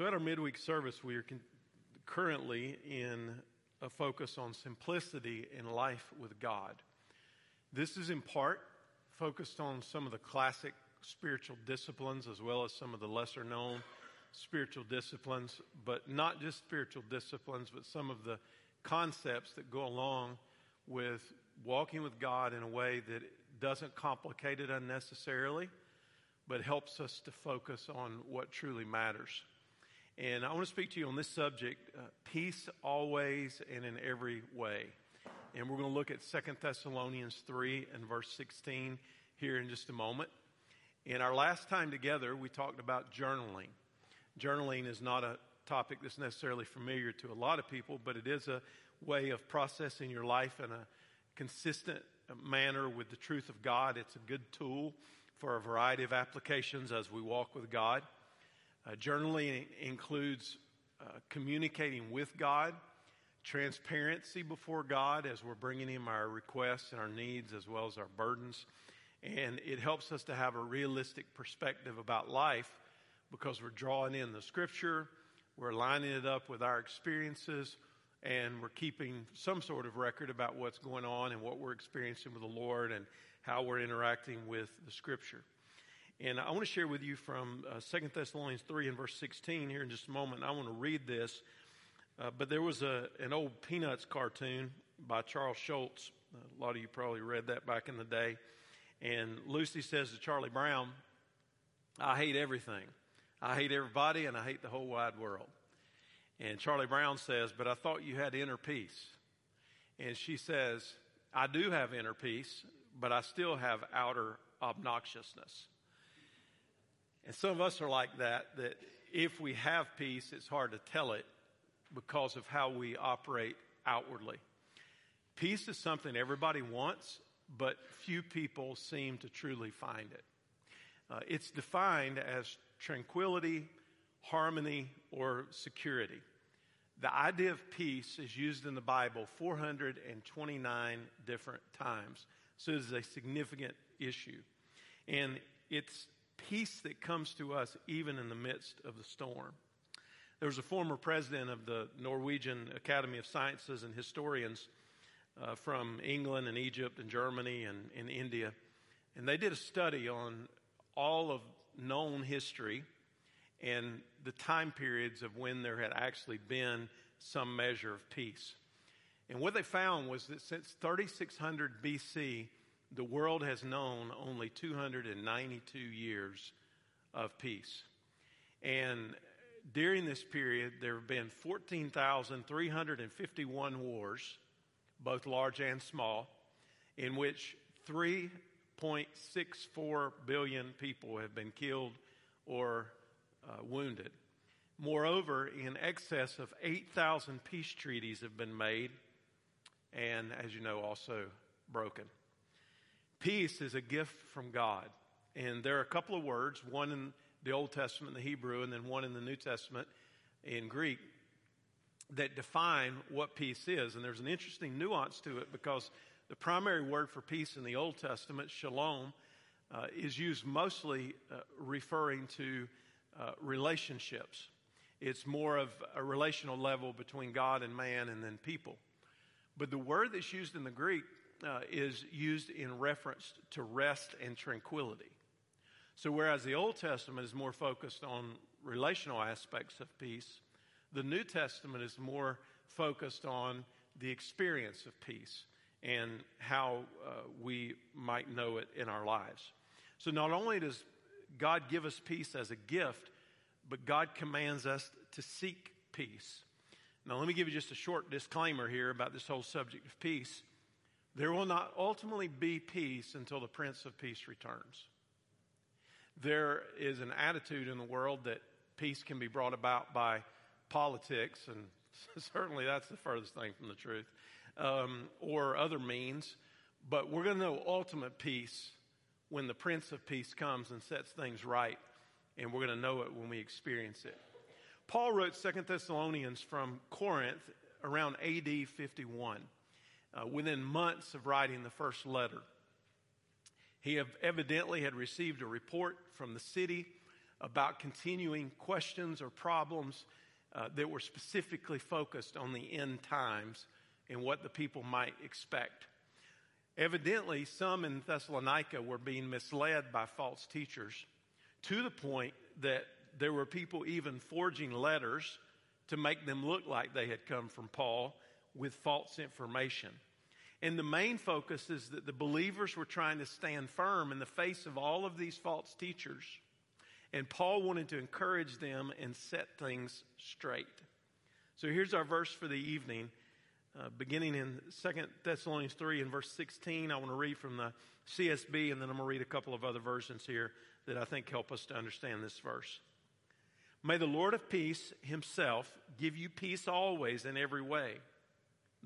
So, at our midweek service, we are con- currently in a focus on simplicity in life with God. This is in part focused on some of the classic spiritual disciplines as well as some of the lesser known spiritual disciplines, but not just spiritual disciplines, but some of the concepts that go along with walking with God in a way that doesn't complicate it unnecessarily, but helps us to focus on what truly matters. And I want to speak to you on this subject uh, peace always and in every way. And we're going to look at Second Thessalonians 3 and verse 16 here in just a moment. In our last time together, we talked about journaling. Journaling is not a topic that's necessarily familiar to a lot of people, but it is a way of processing your life in a consistent manner with the truth of God. It's a good tool for a variety of applications as we walk with God. Uh, journaling includes uh, communicating with God, transparency before God as we're bringing Him our requests and our needs as well as our burdens. And it helps us to have a realistic perspective about life because we're drawing in the Scripture, we're lining it up with our experiences, and we're keeping some sort of record about what's going on and what we're experiencing with the Lord and how we're interacting with the Scripture. And I want to share with you from uh, 2 Thessalonians 3 and verse 16 here in just a moment. I want to read this. Uh, but there was a, an old Peanuts cartoon by Charles Schulz. A lot of you probably read that back in the day. And Lucy says to Charlie Brown, I hate everything. I hate everybody and I hate the whole wide world. And Charlie Brown says, But I thought you had inner peace. And she says, I do have inner peace, but I still have outer obnoxiousness. And some of us are like that, that if we have peace, it's hard to tell it because of how we operate outwardly. Peace is something everybody wants, but few people seem to truly find it. Uh, it's defined as tranquility, harmony, or security. The idea of peace is used in the Bible 429 different times, so it is a significant issue. And it's peace that comes to us even in the midst of the storm. There was a former president of the Norwegian Academy of Sciences and historians uh, from England and Egypt and Germany and, and India, and they did a study on all of known history and the time periods of when there had actually been some measure of peace. And what they found was that since 3600 BC, the world has known only 292 years of peace. And during this period, there have been 14,351 wars, both large and small, in which 3.64 billion people have been killed or uh, wounded. Moreover, in excess of 8,000 peace treaties have been made and, as you know, also broken. Peace is a gift from God. And there are a couple of words, one in the Old Testament, the Hebrew, and then one in the New Testament in Greek, that define what peace is. And there's an interesting nuance to it because the primary word for peace in the Old Testament, shalom, uh, is used mostly uh, referring to uh, relationships. It's more of a relational level between God and man and then people. But the word that's used in the Greek uh, is used in reference to rest and tranquility. So, whereas the Old Testament is more focused on relational aspects of peace, the New Testament is more focused on the experience of peace and how uh, we might know it in our lives. So, not only does God give us peace as a gift, but God commands us to seek peace. Now, let me give you just a short disclaimer here about this whole subject of peace. There will not ultimately be peace until the Prince of Peace returns. There is an attitude in the world that peace can be brought about by politics, and certainly that's the furthest thing from the truth, um, or other means. But we're going to know ultimate peace when the Prince of Peace comes and sets things right, and we're going to know it when we experience it. Paul wrote Second Thessalonians from Corinth around AD 51 uh, within months of writing the first letter. He evidently had received a report from the city about continuing questions or problems uh, that were specifically focused on the end times and what the people might expect. Evidently, some in Thessalonica were being misled by false teachers to the point that there were people even forging letters to make them look like they had come from Paul with false information. And the main focus is that the believers were trying to stand firm in the face of all of these false teachers. And Paul wanted to encourage them and set things straight. So here's our verse for the evening. Uh, beginning in 2 Thessalonians 3 and verse 16, I want to read from the CSB, and then I'm going to read a couple of other versions here that I think help us to understand this verse. May the Lord of peace himself give you peace always in every way.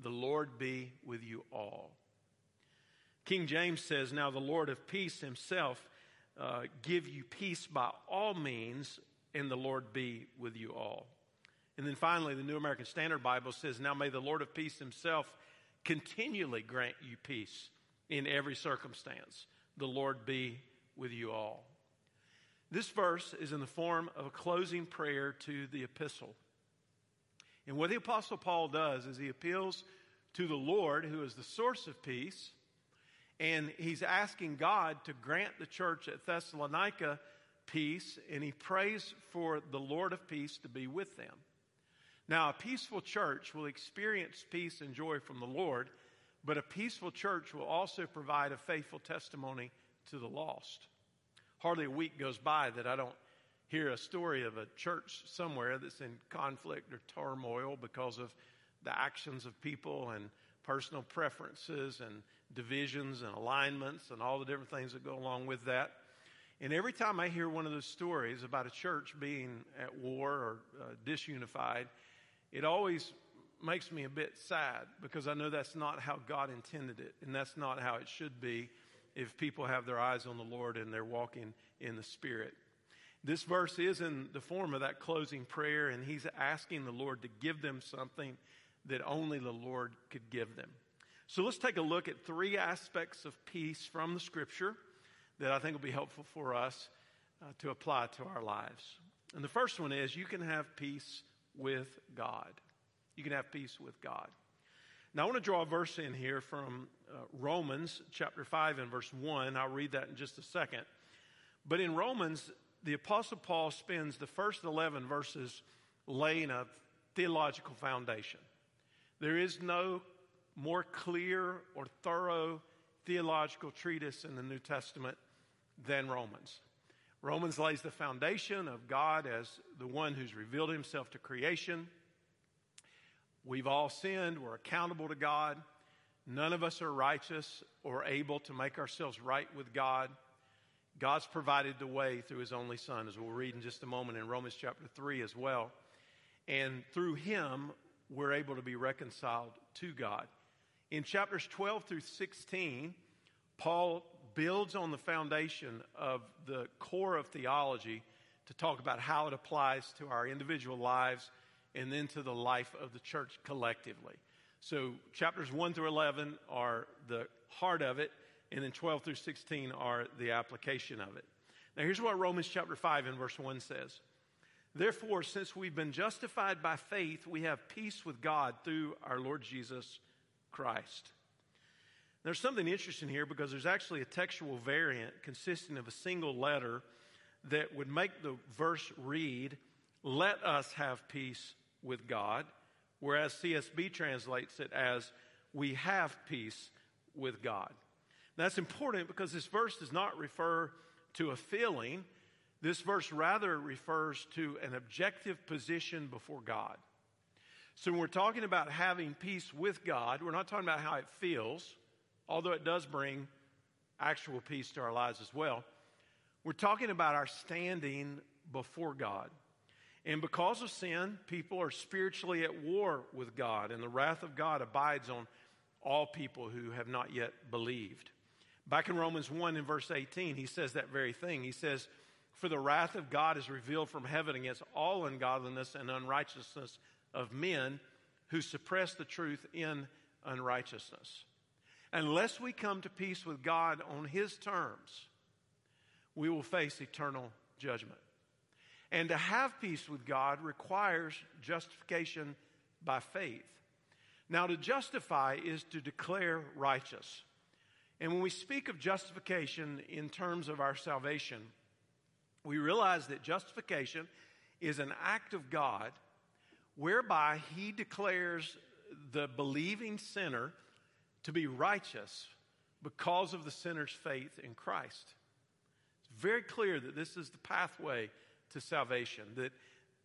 The Lord be with you all. King James says, Now the Lord of peace himself uh, give you peace by all means, and the Lord be with you all. And then finally, the New American Standard Bible says, Now may the Lord of peace himself continually grant you peace in every circumstance. The Lord be with you all. This verse is in the form of a closing prayer to the epistle. And what the Apostle Paul does is he appeals to the Lord, who is the source of peace, and he's asking God to grant the church at Thessalonica peace, and he prays for the Lord of peace to be with them. Now, a peaceful church will experience peace and joy from the Lord, but a peaceful church will also provide a faithful testimony to the lost. Hardly a week goes by that I don't hear a story of a church somewhere that's in conflict or turmoil because of the actions of people and personal preferences and divisions and alignments and all the different things that go along with that. And every time I hear one of those stories about a church being at war or uh, disunified, it always makes me a bit sad because I know that's not how God intended it, and that's not how it should be if people have their eyes on the Lord and they're walking in the Spirit. This verse is in the form of that closing prayer, and he's asking the Lord to give them something that only the Lord could give them. So let's take a look at three aspects of peace from the scripture that I think will be helpful for us uh, to apply to our lives. And the first one is you can have peace with God. You can have peace with God. Now, I want to draw a verse in here from uh, Romans chapter 5 and verse 1. I'll read that in just a second. But in Romans, the Apostle Paul spends the first 11 verses laying a theological foundation. There is no more clear or thorough theological treatise in the New Testament than Romans. Romans lays the foundation of God as the one who's revealed himself to creation. We've all sinned, we're accountable to God. None of us are righteous or able to make ourselves right with God. God's provided the way through his only Son, as we'll read in just a moment in Romans chapter 3 as well. And through him, we're able to be reconciled to God. In chapters 12 through 16, Paul builds on the foundation of the core of theology to talk about how it applies to our individual lives and then to the life of the church collectively. So, chapters 1 through 11 are the heart of it, and then 12 through 16 are the application of it. Now, here's what Romans chapter 5 and verse 1 says Therefore, since we've been justified by faith, we have peace with God through our Lord Jesus Christ. There's something interesting here because there's actually a textual variant consisting of a single letter that would make the verse read, Let us have peace with God, whereas CSB translates it as, We have peace with God. That's important because this verse does not refer to a feeling this verse rather refers to an objective position before God. So when we're talking about having peace with God, we're not talking about how it feels, although it does bring actual peace to our lives as well. We're talking about our standing before God. And because of sin, people are spiritually at war with God, and the wrath of God abides on all people who have not yet believed. Back in Romans 1 in verse 18, he says that very thing. He says, for the wrath of God is revealed from heaven against all ungodliness and unrighteousness of men who suppress the truth in unrighteousness. Unless we come to peace with God on His terms, we will face eternal judgment. And to have peace with God requires justification by faith. Now, to justify is to declare righteous. And when we speak of justification in terms of our salvation, we realize that justification is an act of God whereby He declares the believing sinner to be righteous because of the sinner's faith in Christ. It's very clear that this is the pathway to salvation, that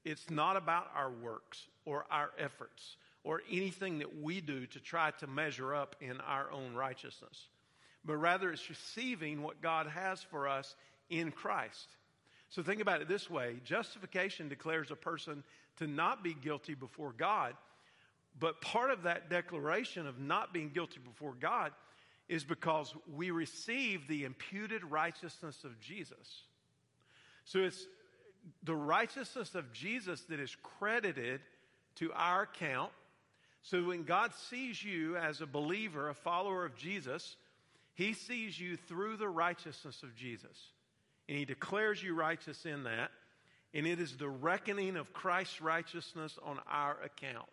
it's not about our works or our efforts or anything that we do to try to measure up in our own righteousness, but rather it's receiving what God has for us in Christ. So think about it this way justification declares a person to not be guilty before God, but part of that declaration of not being guilty before God is because we receive the imputed righteousness of Jesus. So it's the righteousness of Jesus that is credited to our account. So when God sees you as a believer, a follower of Jesus, he sees you through the righteousness of Jesus. And he declares you righteous in that. And it is the reckoning of Christ's righteousness on our account.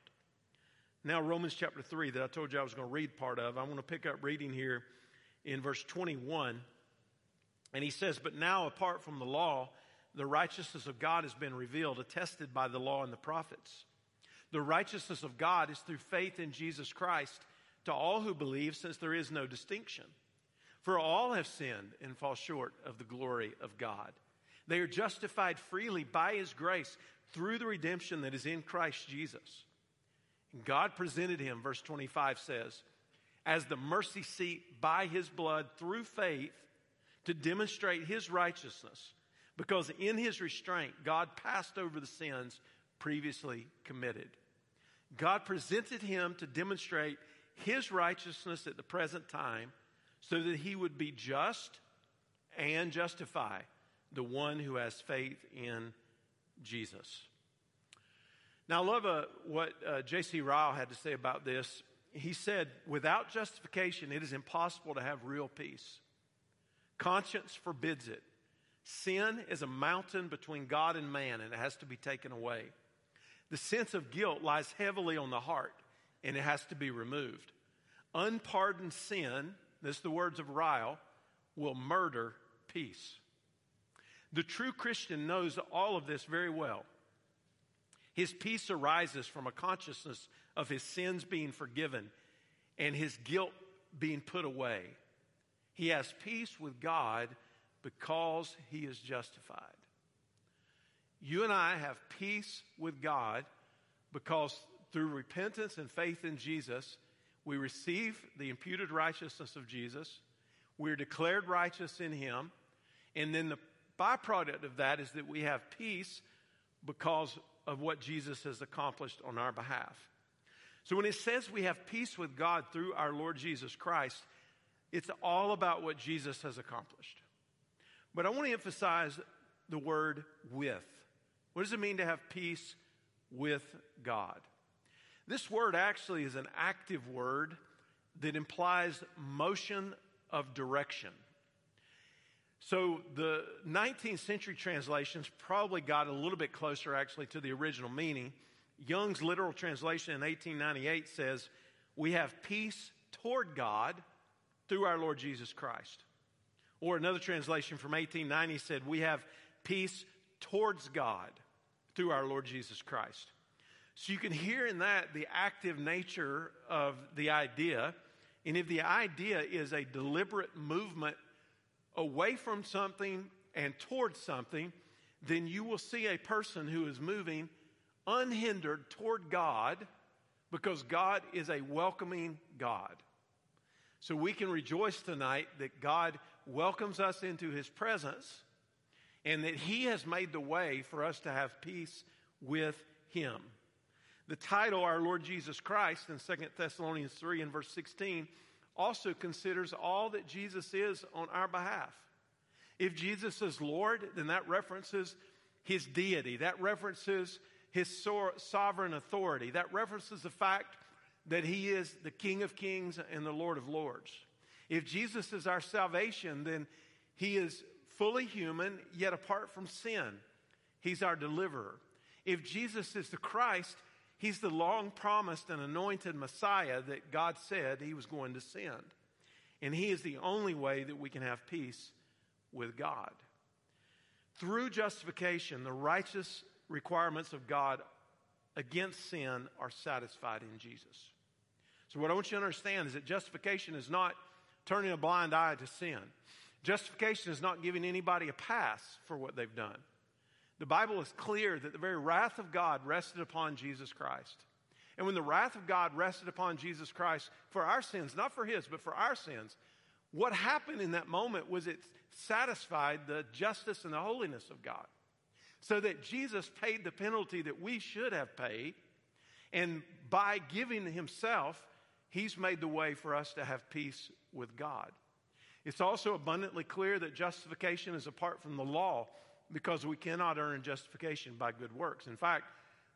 Now, Romans chapter 3, that I told you I was going to read part of, I want to pick up reading here in verse 21. And he says, But now, apart from the law, the righteousness of God has been revealed, attested by the law and the prophets. The righteousness of God is through faith in Jesus Christ to all who believe, since there is no distinction. For all have sinned and fall short of the glory of God. They are justified freely by His grace through the redemption that is in Christ Jesus. And God presented Him, verse 25 says, as the mercy seat by His blood through faith to demonstrate His righteousness because in his restraint, God passed over the sins previously committed. God presented him to demonstrate his righteousness at the present time so that he would be just and justify the one who has faith in Jesus. Now, I love uh, what uh, J.C. Ryle had to say about this. He said, Without justification, it is impossible to have real peace. Conscience forbids it. Sin is a mountain between God and man, and it has to be taken away. The sense of guilt lies heavily on the heart, and it has to be removed. Unpardoned sin, this is the words of Ryle, will murder peace. The true Christian knows all of this very well. His peace arises from a consciousness of his sins being forgiven and his guilt being put away. He has peace with God because he is justified. You and I have peace with God because through repentance and faith in Jesus, we receive the imputed righteousness of Jesus. We're declared righteous in him. And then the byproduct of that is that we have peace because of what Jesus has accomplished on our behalf. So when it says we have peace with God through our Lord Jesus Christ, it's all about what Jesus has accomplished. But I want to emphasize the word with. What does it mean to have peace with God? This word actually is an active word that implies motion of direction. So the 19th century translations probably got a little bit closer actually to the original meaning. Young's literal translation in 1898 says, We have peace toward God through our Lord Jesus Christ. Or another translation from 1890 said, We have peace towards God through our Lord Jesus Christ. So you can hear in that the active nature of the idea. And if the idea is a deliberate movement away from something and towards something, then you will see a person who is moving unhindered toward God because God is a welcoming God. So we can rejoice tonight that God welcomes us into his presence and that he has made the way for us to have peace with him. The title, Our Lord Jesus Christ, in 2 Thessalonians 3 and verse 16, also considers all that Jesus is on our behalf. If Jesus is Lord, then that references his deity, that references his sovereign authority, that references the fact that he is the King of kings and the Lord of lords. If Jesus is our salvation, then he is fully human, yet apart from sin. He's our deliverer. If Jesus is the Christ, He's the long promised and anointed Messiah that God said He was going to send. And He is the only way that we can have peace with God. Through justification, the righteous requirements of God against sin are satisfied in Jesus. So, what I want you to understand is that justification is not turning a blind eye to sin. Justification is not giving anybody a pass for what they've done. The Bible is clear that the very wrath of God rested upon Jesus Christ. And when the wrath of God rested upon Jesus Christ for our sins, not for his, but for our sins, what happened in that moment was it satisfied the justice and the holiness of God. So that Jesus paid the penalty that we should have paid. And by giving himself, he's made the way for us to have peace with God. It's also abundantly clear that justification is apart from the law because we cannot earn justification by good works. In fact,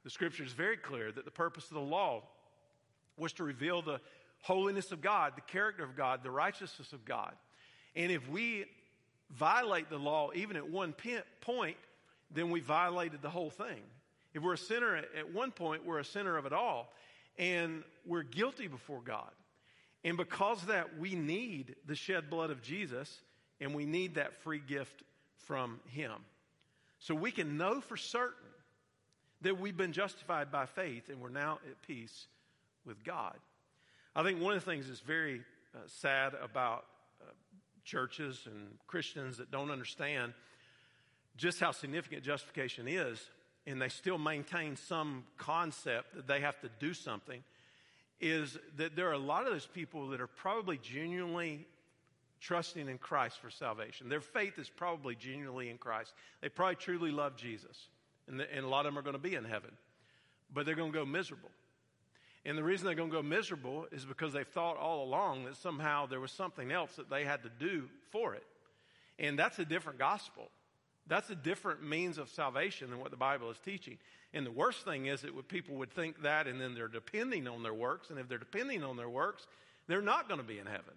the scripture is very clear that the purpose of the law was to reveal the holiness of God, the character of God, the righteousness of God. And if we violate the law even at one point, then we violated the whole thing. If we're a sinner at one point, we're a sinner of it all. And we're guilty before God. And because of that, we need the shed blood of Jesus and we need that free gift from Him. So we can know for certain that we've been justified by faith and we're now at peace with God. I think one of the things that's very uh, sad about uh, churches and Christians that don't understand just how significant justification is, and they still maintain some concept that they have to do something, is that there are a lot of those people that are probably genuinely trusting in Christ for salvation. Their faith is probably genuinely in Christ. They probably truly love Jesus. And, the, and a lot of them are going to be in heaven. But they're going to go miserable. And the reason they're going to go miserable is because they've thought all along that somehow there was something else that they had to do for it. And that's a different gospel. That's a different means of salvation than what the Bible is teaching. And the worst thing is that people would think that and then they're depending on their works. And if they're depending on their works, they're not going to be in heaven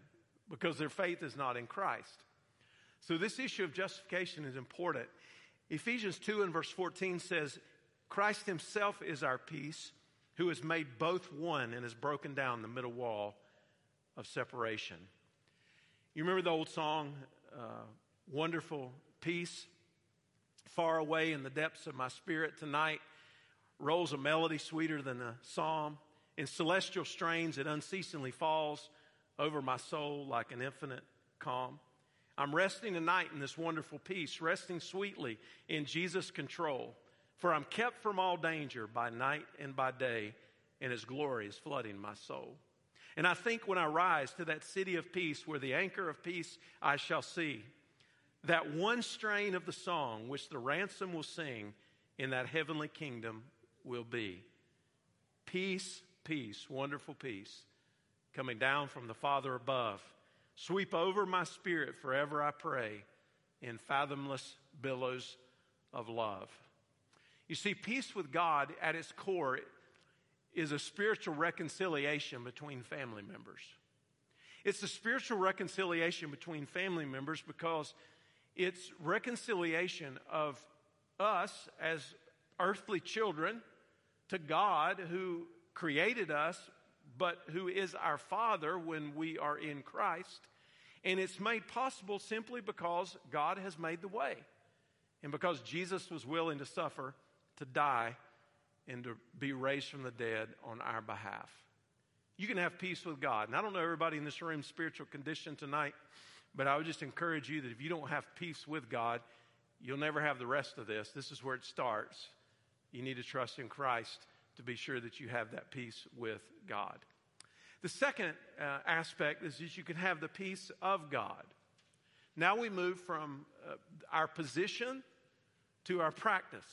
because their faith is not in Christ. So, this issue of justification is important. Ephesians 2 and verse 14 says, Christ himself is our peace, who has made both one and has broken down the middle wall of separation. You remember the old song, uh, Wonderful Peace? Far away in the depths of my spirit tonight rolls a melody sweeter than a psalm. In celestial strains, it unceasingly falls over my soul like an infinite calm. I'm resting tonight in this wonderful peace, resting sweetly in Jesus' control. For I'm kept from all danger by night and by day, and His glory is flooding my soul. And I think when I rise to that city of peace where the anchor of peace I shall see, that one strain of the song which the ransom will sing in that heavenly kingdom will be peace, peace, wonderful peace coming down from the Father above. Sweep over my spirit forever, I pray, in fathomless billows of love. You see, peace with God at its core is a spiritual reconciliation between family members. It's a spiritual reconciliation between family members because it's reconciliation of us as earthly children to God who created us but who is our Father when we are in Christ. And it's made possible simply because God has made the way and because Jesus was willing to suffer, to die, and to be raised from the dead on our behalf. You can have peace with God. And I don't know everybody in this room's spiritual condition tonight, but I would just encourage you that if you don't have peace with God, you'll never have the rest of this. This is where it starts. You need to trust in Christ to be sure that you have that peace with God. The second uh, aspect is that you can have the peace of God. Now we move from uh, our position to our practice.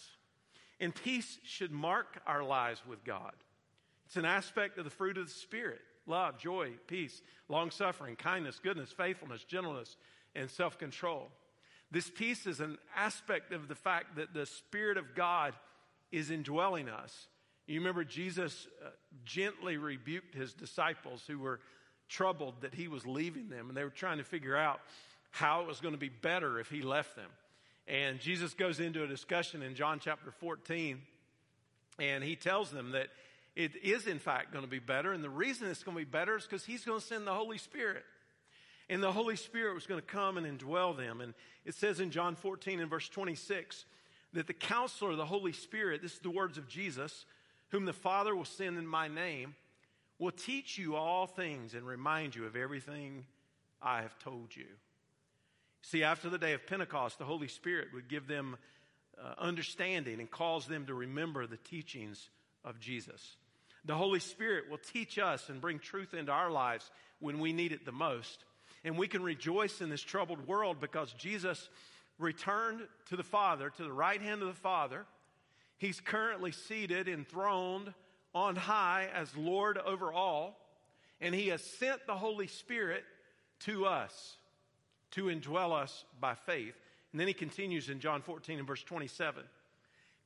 And peace should mark our lives with God. It's an aspect of the fruit of the Spirit love, joy, peace, long suffering, kindness, goodness, faithfulness, gentleness, and self control. This peace is an aspect of the fact that the Spirit of God is indwelling us. You remember Jesus uh, gently rebuked his disciples who were troubled that he was leaving them, and they were trying to figure out how it was going to be better if he left them. And Jesus goes into a discussion in John chapter 14, and he tells them that it is, in fact, going to be better. And the reason it's going to be better is because he's going to send the Holy Spirit. And the Holy Spirit was going to come and indwell them. And it says in John 14 and verse 26 that the counselor, the Holy Spirit, this is the words of Jesus, whom the Father will send in my name, will teach you all things and remind you of everything I have told you. See, after the day of Pentecost, the Holy Spirit would give them uh, understanding and cause them to remember the teachings of Jesus. The Holy Spirit will teach us and bring truth into our lives when we need it the most. And we can rejoice in this troubled world because Jesus returned to the Father, to the right hand of the Father. He's currently seated, enthroned on high as Lord over all. And He has sent the Holy Spirit to us to indwell us by faith. And then He continues in John 14 and verse 27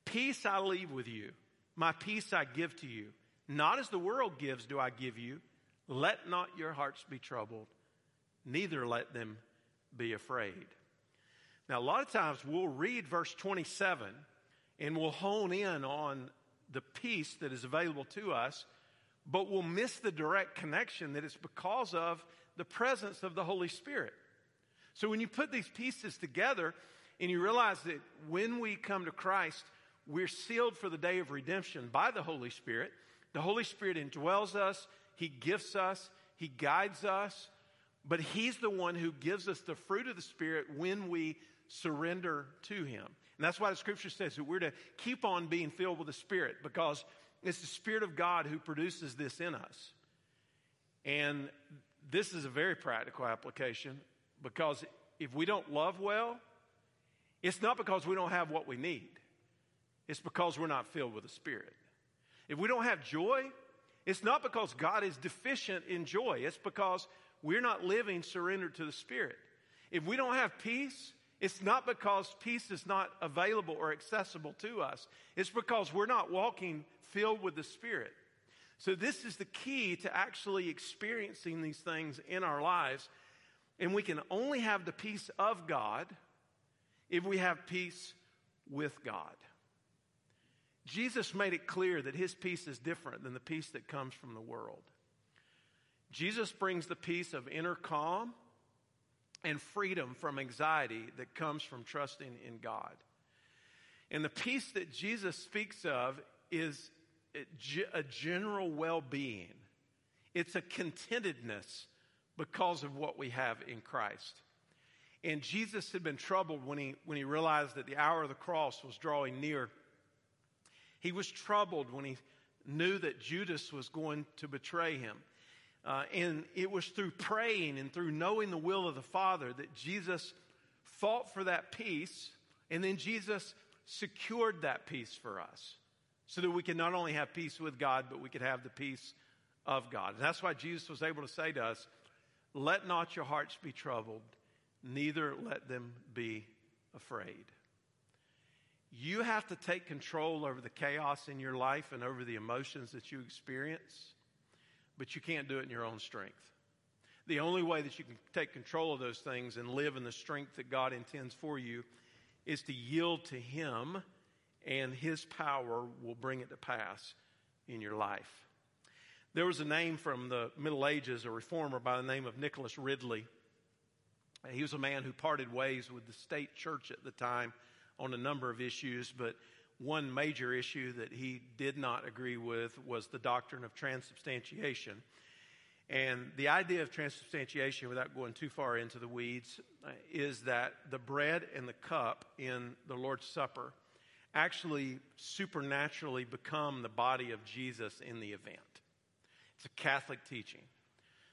Peace I leave with you, my peace I give to you. Not as the world gives, do I give you. Let not your hearts be troubled, neither let them be afraid. Now, a lot of times we'll read verse 27 and we'll hone in on the peace that is available to us, but we'll miss the direct connection that it's because of the presence of the Holy Spirit. So when you put these pieces together and you realize that when we come to Christ, we're sealed for the day of redemption by the Holy Spirit. The Holy Spirit indwells us, He gifts us, He guides us, but He's the one who gives us the fruit of the Spirit when we surrender to Him. And that's why the scripture says that we're to keep on being filled with the Spirit because it's the Spirit of God who produces this in us. And this is a very practical application because if we don't love well, it's not because we don't have what we need. It's because we're not filled with the Spirit. If we don't have joy, it's not because God is deficient in joy. It's because we're not living surrendered to the Spirit. If we don't have peace, it's not because peace is not available or accessible to us. It's because we're not walking filled with the Spirit. So, this is the key to actually experiencing these things in our lives. And we can only have the peace of God if we have peace with God. Jesus made it clear that his peace is different than the peace that comes from the world. Jesus brings the peace of inner calm and freedom from anxiety that comes from trusting in God. And the peace that Jesus speaks of is a general well being, it's a contentedness because of what we have in Christ. And Jesus had been troubled when he, when he realized that the hour of the cross was drawing near. He was troubled when he knew that Judas was going to betray him. Uh, and it was through praying and through knowing the will of the Father that Jesus fought for that peace, and then Jesus secured that peace for us so that we can not only have peace with God, but we could have the peace of God. And that's why Jesus was able to say to us, Let not your hearts be troubled, neither let them be afraid. You have to take control over the chaos in your life and over the emotions that you experience but you can't do it in your own strength. The only way that you can take control of those things and live in the strength that God intends for you is to yield to Him, and His power will bring it to pass in your life. There was a name from the Middle Ages, a reformer by the name of Nicholas Ridley. He was a man who parted ways with the state church at the time on a number of issues, but one major issue that he did not agree with was the doctrine of transubstantiation. And the idea of transubstantiation, without going too far into the weeds, uh, is that the bread and the cup in the Lord's Supper actually supernaturally become the body of Jesus in the event. It's a Catholic teaching.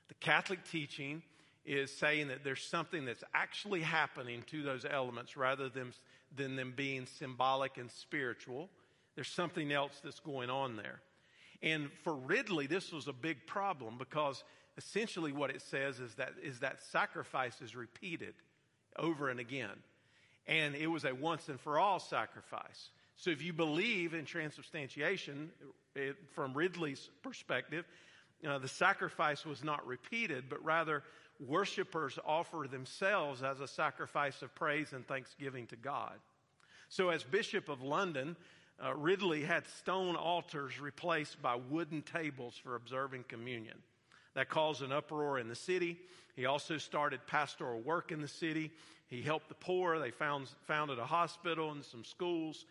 The Catholic teaching is saying that there's something that's actually happening to those elements rather than than them being symbolic and spiritual. There's something else that's going on there. And for Ridley, this was a big problem because essentially what it says is that, is that sacrifice is repeated over and again. And it was a once and for all sacrifice. So if you believe in transubstantiation, it, from Ridley's perspective, uh, the sacrifice was not repeated, but rather worshipers offer themselves as a sacrifice of praise and thanksgiving to God. So, as Bishop of London, uh, Ridley had stone altars replaced by wooden tables for observing communion. That caused an uproar in the city. He also started pastoral work in the city. He helped the poor. They found, founded a hospital and some schools.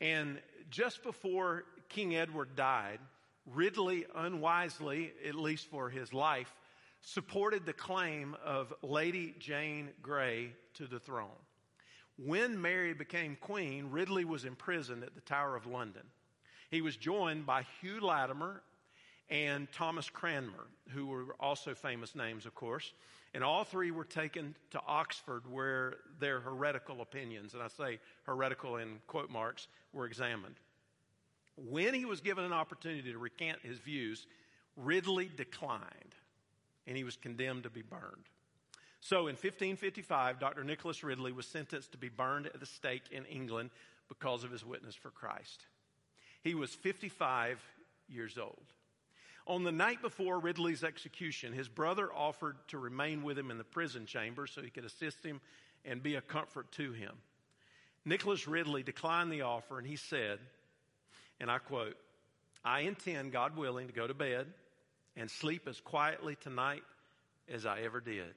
And just before King Edward died, Ridley unwisely, at least for his life, supported the claim of Lady Jane Grey to the throne. When Mary became queen, Ridley was imprisoned at the Tower of London. He was joined by Hugh Latimer and Thomas Cranmer, who were also famous names, of course. And all three were taken to Oxford where their heretical opinions, and I say heretical in quote marks, were examined. When he was given an opportunity to recant his views, Ridley declined and he was condemned to be burned. So in 1555, Dr. Nicholas Ridley was sentenced to be burned at the stake in England because of his witness for Christ. He was 55 years old. On the night before Ridley's execution, his brother offered to remain with him in the prison chamber so he could assist him and be a comfort to him. Nicholas Ridley declined the offer and he said, and I quote, I intend, God willing, to go to bed and sleep as quietly tonight as I ever did.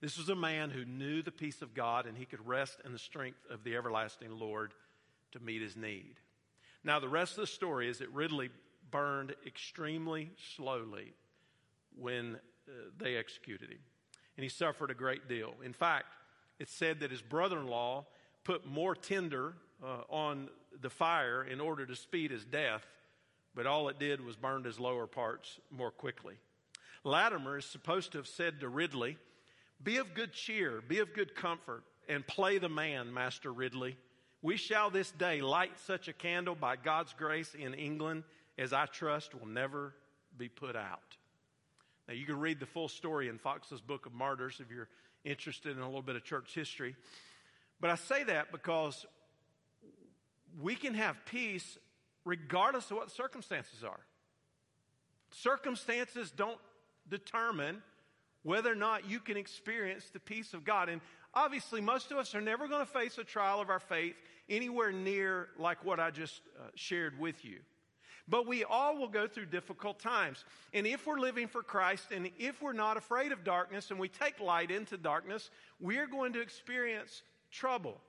This was a man who knew the peace of God and he could rest in the strength of the everlasting Lord to meet his need. Now, the rest of the story is that Ridley burned extremely slowly when uh, they executed him, and he suffered a great deal. In fact, it's said that his brother in law put more tinder uh, on the fire in order to speed his death, but all it did was burned his lower parts more quickly. Latimer is supposed to have said to Ridley, Be of good cheer, be of good comfort, and play the man, Master Ridley. We shall this day light such a candle by God's grace in England as I trust will never be put out. Now, you can read the full story in Foxe's Book of Martyrs if you're interested in a little bit of church history. But I say that because we can have peace regardless of what circumstances are. Circumstances don't determine whether or not you can experience the peace of God. And obviously, most of us are never going to face a trial of our faith anywhere near like what I just uh, shared with you. But we all will go through difficult times. And if we're living for Christ and if we're not afraid of darkness and we take light into darkness, we're going to experience trouble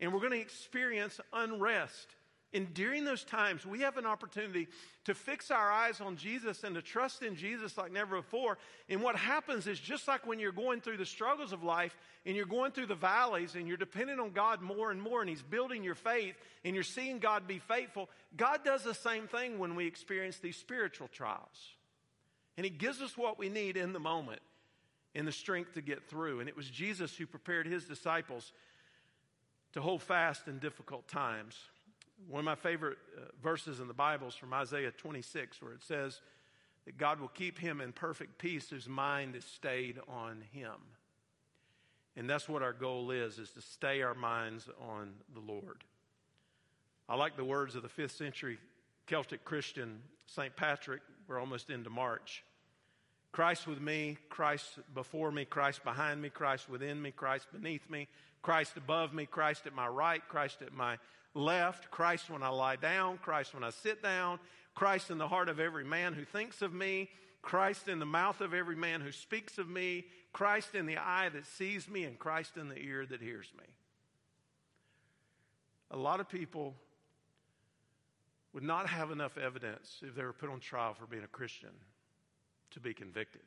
and we're going to experience unrest. And during those times, we have an opportunity to fix our eyes on Jesus and to trust in Jesus like never before. And what happens is just like when you're going through the struggles of life and you're going through the valleys and you're depending on God more and more and He's building your faith and you're seeing God be faithful, God does the same thing when we experience these spiritual trials. And He gives us what we need in the moment and the strength to get through. And it was Jesus who prepared His disciples to hold fast in difficult times. One of my favorite uh, verses in the Bible is from Isaiah 26, where it says that God will keep him in perfect peace whose mind is stayed on him. And that's what our goal is, is to stay our minds on the Lord. I like the words of the fifth century Celtic Christian St. Patrick. We're almost into March. Christ with me, Christ before me, Christ behind me, Christ within me, Christ beneath me, Christ above me, Christ at my right, Christ at my left, Christ when I lie down, Christ when I sit down, Christ in the heart of every man who thinks of me, Christ in the mouth of every man who speaks of me, Christ in the eye that sees me, and Christ in the ear that hears me. A lot of people would not have enough evidence if they were put on trial for being a Christian to be convicted.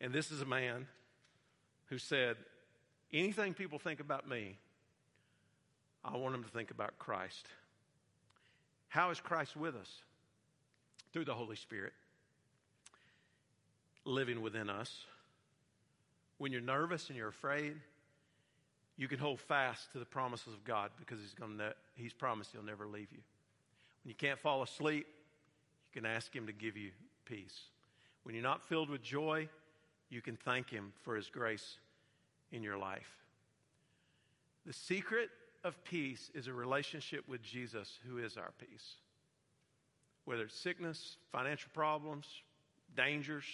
And this is a man who said, Anything people think about me, I want them to think about Christ. How is Christ with us? Through the Holy Spirit, living within us. When you're nervous and you're afraid, you can hold fast to the promises of God because He's, to, he's promised He'll never leave you. When you can't fall asleep, you can ask Him to give you peace. When you're not filled with joy, you can thank Him for His grace in your life. The secret of peace is a relationship with Jesus, who is our peace. Whether it's sickness, financial problems, dangers,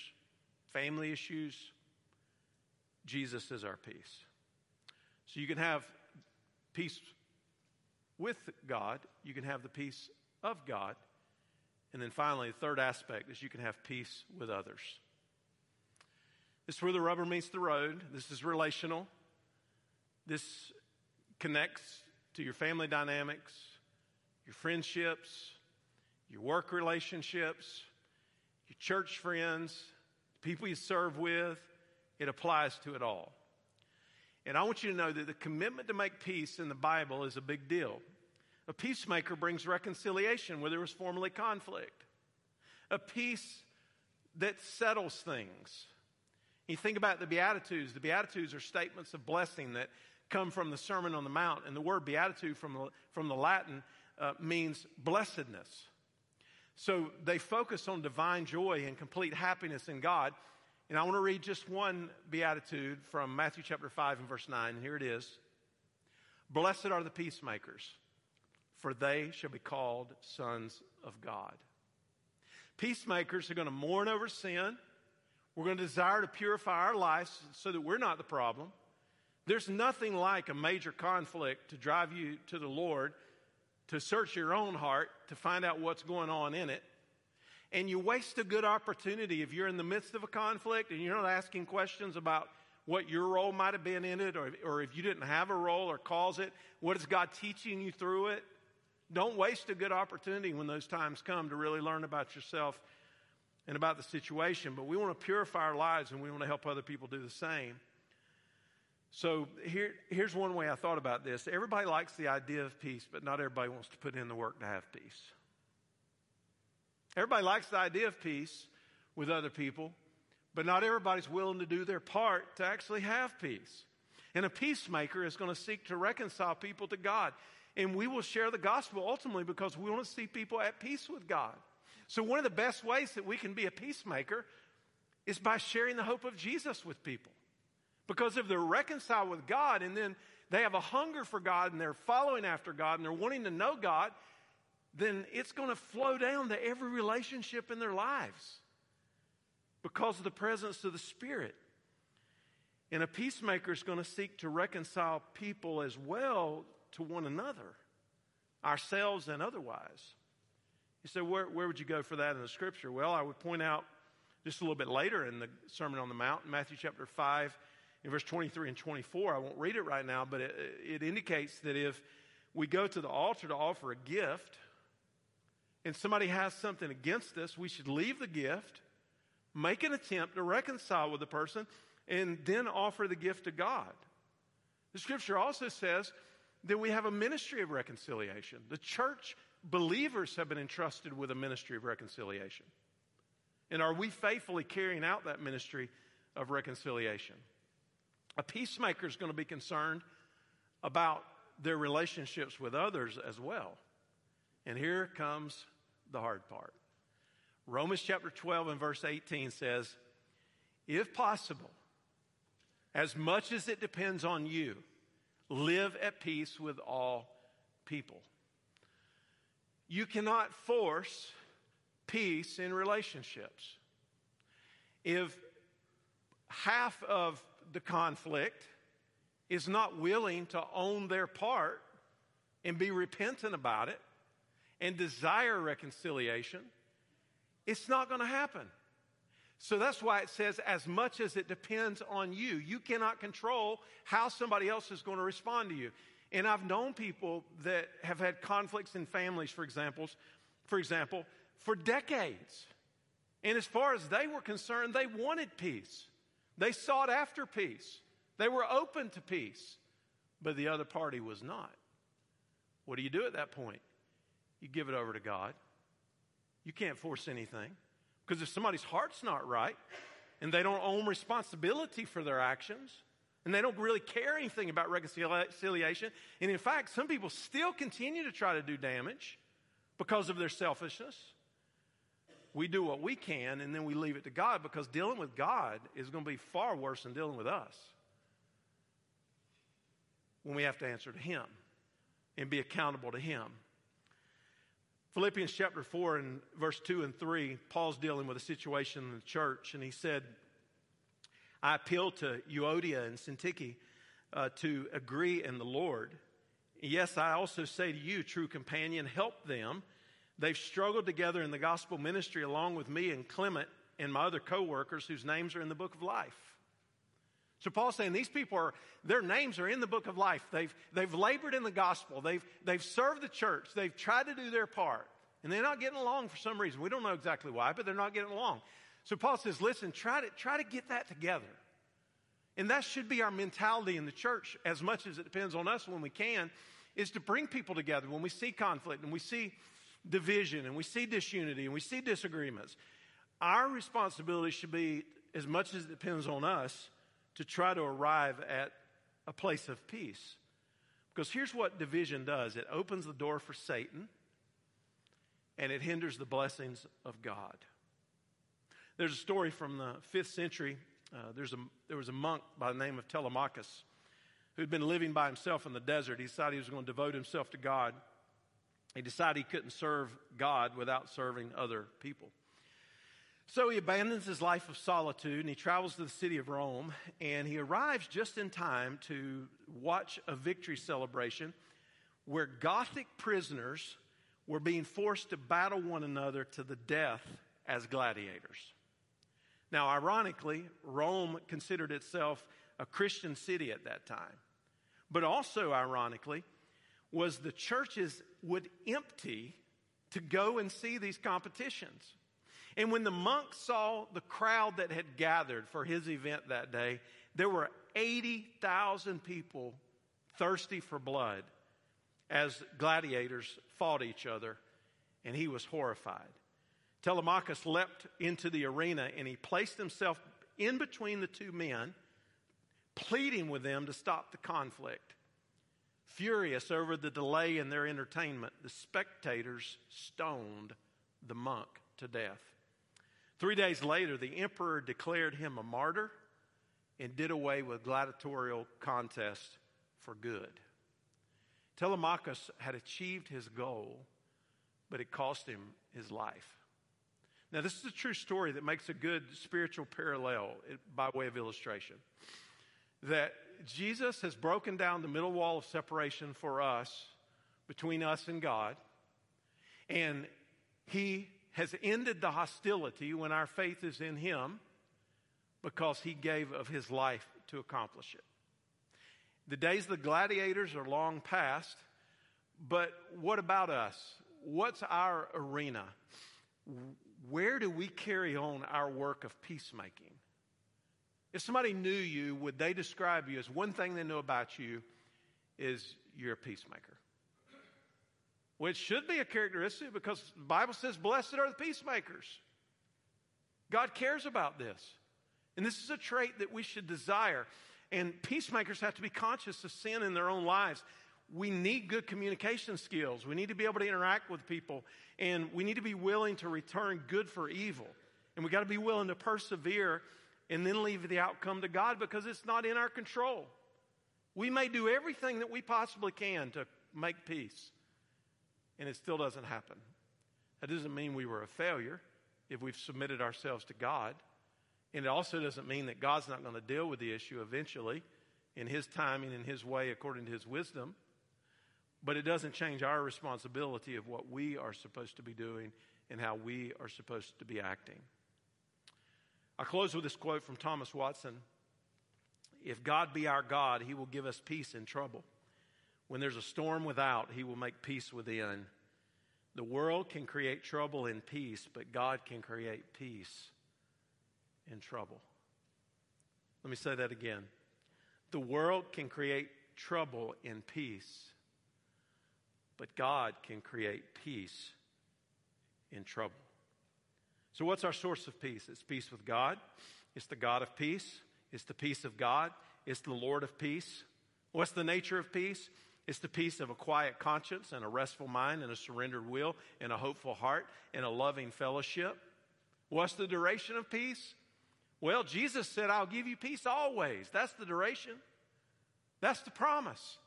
family issues, Jesus is our peace. So you can have peace with God, you can have the peace of God, and then finally, the third aspect is you can have peace with others. This is where the rubber meets the road. This is relational. This connects to your family dynamics, your friendships, your work relationships, your church friends, people you serve with. It applies to it all. And I want you to know that the commitment to make peace in the Bible is a big deal. A peacemaker brings reconciliation where there was formerly conflict. A peace that settles things. You think about the Beatitudes. The Beatitudes are statements of blessing that come from the Sermon on the Mount. And the word beatitude from the, from the Latin uh, means blessedness. So they focus on divine joy and complete happiness in God. And I want to read just one beatitude from Matthew chapter 5 and verse 9. And here it is Blessed are the peacemakers for they shall be called sons of God. Peacemakers are going to mourn over sin. We're going to desire to purify our lives so that we're not the problem. There's nothing like a major conflict to drive you to the Lord, to search your own heart, to find out what's going on in it. And you waste a good opportunity if you're in the midst of a conflict and you're not asking questions about what your role might have been in it, or, or if you didn't have a role or cause it, what is God teaching you through it? Don't waste a good opportunity when those times come to really learn about yourself and about the situation. But we want to purify our lives and we want to help other people do the same. So here, here's one way I thought about this. Everybody likes the idea of peace, but not everybody wants to put in the work to have peace. Everybody likes the idea of peace with other people, but not everybody's willing to do their part to actually have peace. And a peacemaker is going to seek to reconcile people to God. And we will share the gospel ultimately because we want to see people at peace with God. So, one of the best ways that we can be a peacemaker is by sharing the hope of Jesus with people. Because if they're reconciled with God and then they have a hunger for God and they're following after God and they're wanting to know God, then it's going to flow down to every relationship in their lives because of the presence of the Spirit. And a peacemaker is going to seek to reconcile people as well to one another, ourselves and otherwise. You say, where, where would you go for that in the scripture? Well, I would point out just a little bit later in the Sermon on the Mount, Matthew chapter 5, in verse 23 and 24. I won't read it right now, but it, it indicates that if we go to the altar to offer a gift and somebody has something against us, we should leave the gift, make an attempt to reconcile with the person, and then offer the gift to God. The scripture also says that we have a ministry of reconciliation. The church believers have been entrusted with a ministry of reconciliation. And are we faithfully carrying out that ministry of reconciliation? A peacemaker is going to be concerned about their relationships with others as well. And here comes the hard part. Romans chapter 12 and verse 18 says, If possible, as much as it depends on you, Live at peace with all people. You cannot force peace in relationships. If half of the conflict is not willing to own their part and be repentant about it and desire reconciliation, it's not going to happen. So that's why it says, as much as it depends on you, you cannot control how somebody else is going to respond to you. And I've known people that have had conflicts in families, for examples, for example, for decades. And as far as they were concerned, they wanted peace. They sought after peace. They were open to peace. But the other party was not. What do you do at that point? You give it over to God. You can't force anything. Because if somebody's heart's not right and they don't own responsibility for their actions and they don't really care anything about reconciliation, and in fact, some people still continue to try to do damage because of their selfishness. We do what we can and then we leave it to God because dealing with God is going to be far worse than dealing with us when we have to answer to Him and be accountable to Him. Philippians chapter 4 and verse 2 and 3, Paul's dealing with a situation in the church, and he said, I appeal to Euodia and Syntyche uh, to agree in the Lord. Yes, I also say to you, true companion, help them. They've struggled together in the gospel ministry along with me and Clement and my other co workers whose names are in the book of life. So Paul's saying these people are, their names are in the book of life. They've, they've labored in the gospel. They've, they've served the church. They've tried to do their part. And they're not getting along for some reason. We don't know exactly why, but they're not getting along. So Paul says, listen, try to, try to get that together. And that should be our mentality in the church as much as it depends on us when we can, is to bring people together when we see conflict and we see division and we see disunity and we see disagreements. Our responsibility should be, as much as it depends on us, to try to arrive at a place of peace. Because here's what division does it opens the door for Satan and it hinders the blessings of God. There's a story from the fifth century. Uh, there's a, there was a monk by the name of Telemachus who'd been living by himself in the desert. He decided he was going to devote himself to God. He decided he couldn't serve God without serving other people. So he abandons his life of solitude and he travels to the city of Rome and he arrives just in time to watch a victory celebration where Gothic prisoners were being forced to battle one another to the death as gladiators. Now, ironically, Rome considered itself a Christian city at that time. But also, ironically, was the churches would empty to go and see these competitions. And when the monk saw the crowd that had gathered for his event that day, there were 80,000 people thirsty for blood as gladiators fought each other, and he was horrified. Telemachus leapt into the arena and he placed himself in between the two men, pleading with them to stop the conflict. Furious over the delay in their entertainment, the spectators stoned the monk to death. Three days later, the emperor declared him a martyr and did away with gladiatorial contests for good. Telemachus had achieved his goal, but it cost him his life. Now, this is a true story that makes a good spiritual parallel by way of illustration. That Jesus has broken down the middle wall of separation for us, between us and God, and he has ended the hostility when our faith is in Him because He gave of His life to accomplish it. The days of the gladiators are long past, but what about us? What's our arena? Where do we carry on our work of peacemaking? If somebody knew you, would they describe you as one thing they know about you is you're a peacemaker? which should be a characteristic because the Bible says, Blessed are the peacemakers. God cares about this. And this is a trait that we should desire. And peacemakers have to be conscious of sin in their own lives. We need good communication skills. We need to be able to interact with people. And we need to be willing to return good for evil. And we got to be willing to persevere and then leave the outcome to God because it's not in our control. We may do everything that we possibly can to make peace and it still doesn't happen. That doesn't mean we were a failure if we've submitted ourselves to God. And it also doesn't mean that God's not going to deal with the issue eventually in His timing, and in His way, according to His wisdom. But it doesn't change our responsibility of what we are supposed to be doing and how we are supposed to be acting. I close with this quote from Thomas Watson If God be our God, He will give us peace in trouble. When there's a storm without, he will make peace within. The world can create trouble in peace, but God can create peace in trouble. Let me say that again. The world can create trouble in peace, but God can create peace in trouble. So, what's our source of peace? It's peace with God, it's the God of peace, it's the peace of God, it's the Lord of peace. What's the nature of peace? It's the peace of a quiet conscience and a restful mind and a surrendered will and a hopeful heart and a loving fellowship. What's the duration of peace? Well, Jesus said, I'll give you peace always. That's the duration. That's the promise.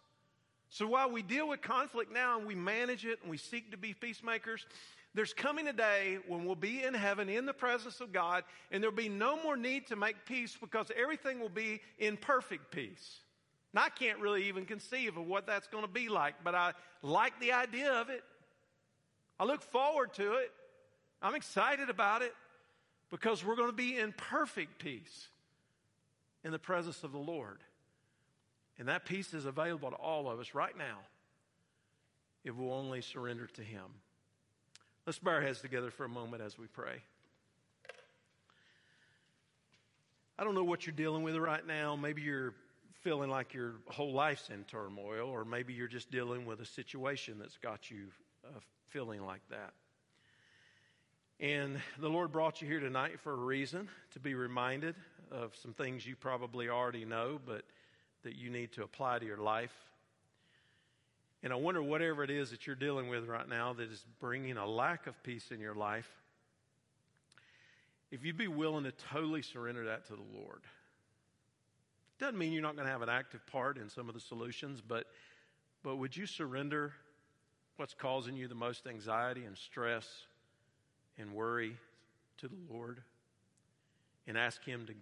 So while we deal with conflict now and we manage it and we seek to be peacemakers, there's coming a day when we'll be in heaven in the presence of God and there'll be no more need to make peace because everything will be in perfect peace. And I can't really even conceive of what that's going to be like, but I like the idea of it. I look forward to it. I'm excited about it because we're going to be in perfect peace in the presence of the Lord. And that peace is available to all of us right now if we'll only surrender to Him. Let's bow our heads together for a moment as we pray. I don't know what you're dealing with right now. Maybe you're feeling like your whole life's in turmoil, or maybe you're just dealing with a situation that's got you uh, feeling like that. And the Lord brought you here tonight for a reason to be reminded of some things you probably already know, but that you need to apply to your life. And I wonder whatever it is that you're dealing with right now that is bringing a lack of peace in your life, if you'd be willing to totally surrender that to the Lord. Doesn't mean you're not going to have an active part in some of the solutions, but, but would you surrender what's causing you the most anxiety and stress and worry to the Lord and ask Him to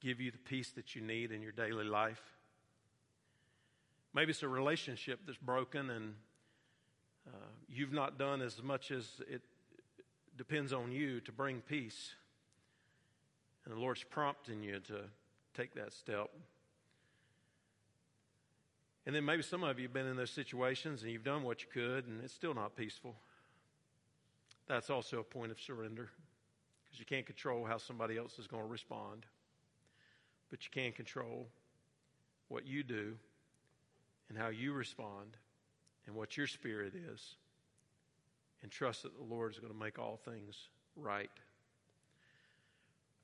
give you the peace that you need in your daily life? Maybe it's a relationship that's broken and uh, you've not done as much as it depends on you to bring peace. And the Lord's prompting you to take that step. And then maybe some of you have been in those situations and you've done what you could and it's still not peaceful. That's also a point of surrender because you can't control how somebody else is going to respond. But you can control what you do and how you respond and what your spirit is. And trust that the Lord is going to make all things right.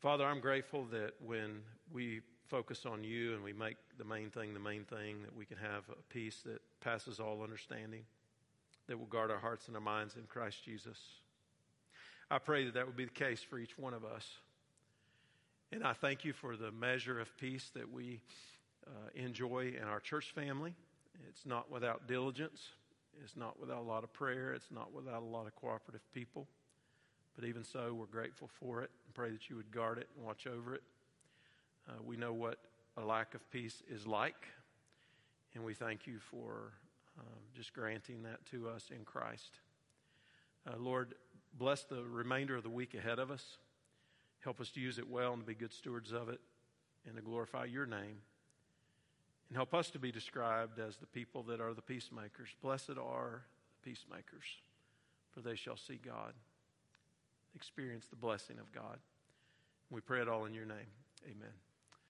Father, I'm grateful that when we focus on you and we make the main thing the main thing, that we can have a peace that passes all understanding, that will guard our hearts and our minds in Christ Jesus. I pray that that would be the case for each one of us. And I thank you for the measure of peace that we uh, enjoy in our church family. It's not without diligence, it's not without a lot of prayer, it's not without a lot of cooperative people. But even so, we're grateful for it and pray that you would guard it and watch over it. Uh, we know what a lack of peace is like, and we thank you for um, just granting that to us in Christ. Uh, Lord, bless the remainder of the week ahead of us. Help us to use it well and be good stewards of it and to glorify your name. And help us to be described as the people that are the peacemakers. Blessed are the peacemakers, for they shall see God experience the blessing of God. We pray it all in your name. Amen.